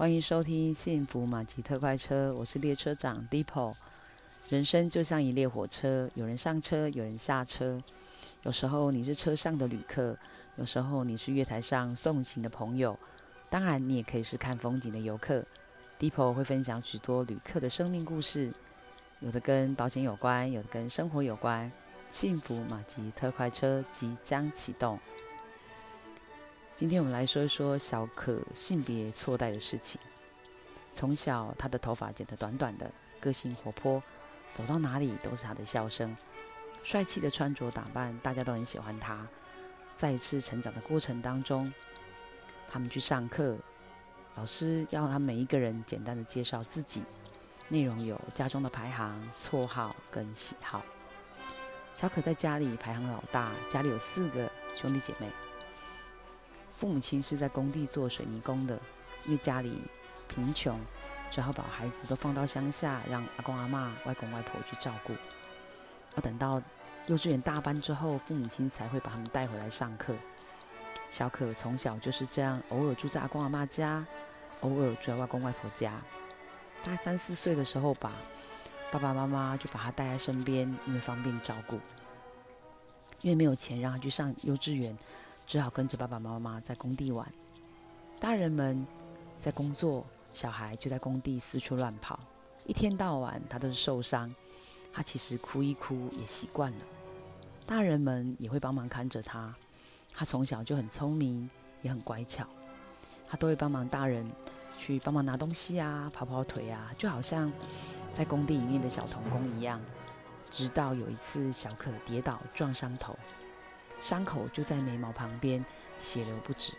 欢迎收听《幸福马吉特快车》，我是列车长 Deepo。人生就像一列火车，有人上车，有人下车。有时候你是车上的旅客，有时候你是月台上送行的朋友，当然你也可以是看风景的游客。Deepo 会分享许多旅客的生命故事，有的跟保险有关，有的跟生活有关。幸福马吉特快车即将启动。今天我们来说一说小可性别错待的事情。从小，她的头发剪得短短的，个性活泼，走到哪里都是她的笑声。帅气的穿着打扮，大家都很喜欢她。在一次成长的过程当中，他们去上课，老师要他每一个人简单的介绍自己，内容有家中的排行、绰号跟喜好。小可在家里排行老大，家里有四个兄弟姐妹。父母亲是在工地做水泥工的，因为家里贫穷，只好把孩子都放到乡下，让阿公阿嬷、外公外婆去照顾。要等到幼稚园大班之后，父母亲才会把他们带回来上课。小可从小就是这样，偶尔住在阿公阿嬷家，偶尔住在外公外婆家。大概三四岁的时候吧，爸爸妈妈就把他带在身边，因为方便照顾。因为没有钱让他去上幼稚园。只好跟着爸爸妈妈在工地玩，大人们在工作，小孩就在工地四处乱跑，一天到晚他都是受伤。他其实哭一哭也习惯了，大人们也会帮忙看着他。他从小就很聪明，也很乖巧，他都会帮忙大人去帮忙拿东西啊，跑跑腿啊，就好像在工地里面的小童工一样。直到有一次，小可跌倒撞伤头。伤口就在眉毛旁边，血流不止。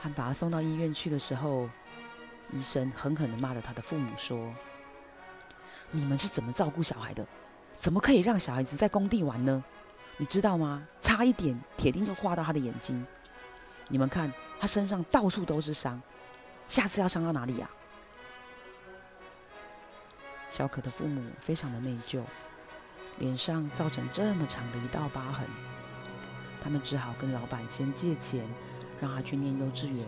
他把他送到医院去的时候，医生狠狠地骂了他的父母说：“你们是怎么照顾小孩的？怎么可以让小孩子在工地玩呢？你知道吗？差一点铁钉就划到他的眼睛。你们看他身上到处都是伤，下次要伤到哪里呀？”小可的父母非常的内疚，脸上造成这么长的一道疤痕。他们只好跟老板先借钱，让他去念幼稚园，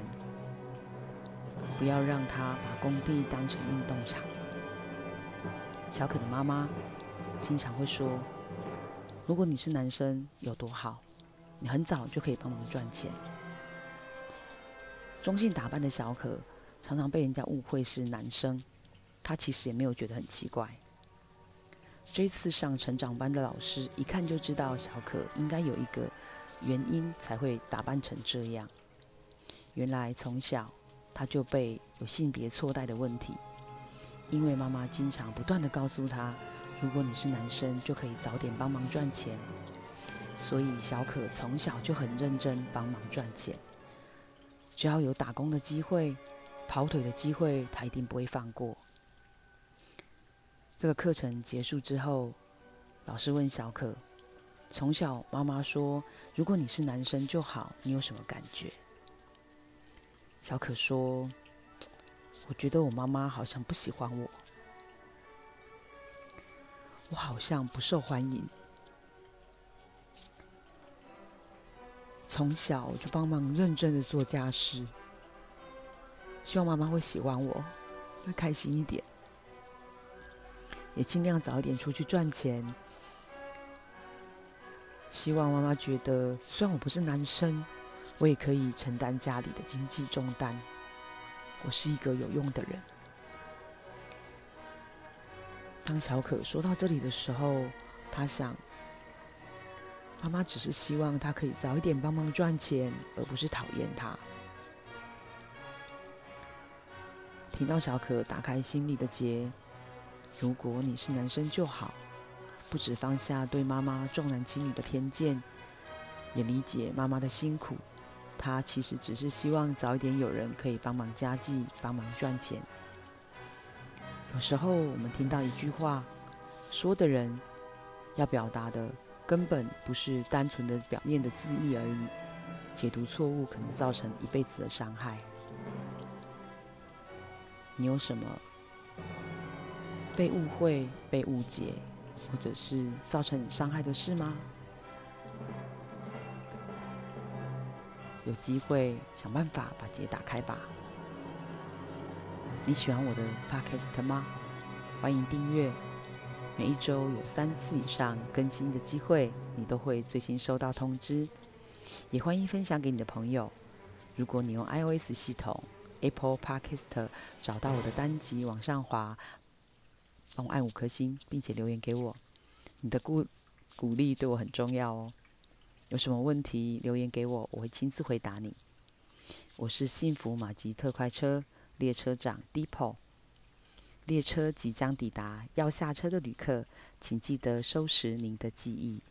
不要让他把工地当成运动场。小可的妈妈经常会说：“如果你是男生有多好，你很早就可以帮忙赚钱。”中性打扮的小可常常被人家误会是男生，他其实也没有觉得很奇怪。这次上成长班的老师一看就知道小可应该有一个。原因才会打扮成这样。原来从小他就被有性别错待的问题，因为妈妈经常不断的告诉他，如果你是男生就可以早点帮忙赚钱，所以小可从小就很认真帮忙赚钱。只要有打工的机会、跑腿的机会，他一定不会放过。这个课程结束之后，老师问小可。从小，妈妈说：“如果你是男生就好。”你有什么感觉？小可说：“我觉得我妈妈好像不喜欢我，我好像不受欢迎。从小就帮忙认真的做家事，希望妈妈会喜欢我，会开心一点，也尽量早一点出去赚钱。”希望妈妈觉得，虽然我不是男生，我也可以承担家里的经济重担。我是一个有用的人。当小可说到这里的时候，他想，妈妈只是希望他可以早一点帮忙赚钱，而不是讨厌他。听到小可打开心里的结，如果你是男生就好。不止放下对妈妈重男轻女的偏见，也理解妈妈的辛苦。她其实只是希望早一点有人可以帮忙家计，帮忙赚钱。有时候我们听到一句话，说的人要表达的根本不是单纯的表面的字意而已，解读错误可能造成一辈子的伤害。你有什么被误会、被误解？或者是造成你伤害的事吗？有机会想办法把结打开吧。你喜欢我的 Podcast 吗？欢迎订阅，每一周有三次以上更新的机会，你都会最先收到通知。也欢迎分享给你的朋友。如果你用 iOS 系统 Apple Podcast 找到我的单集，往上滑，帮我按五颗星，并且留言给我。你的鼓鼓励对我很重要哦。有什么问题留言给我，我会亲自回答你。我是幸福马吉特快车列车长 Depot，。列车即将抵达，要下车的旅客，请记得收拾您的记忆。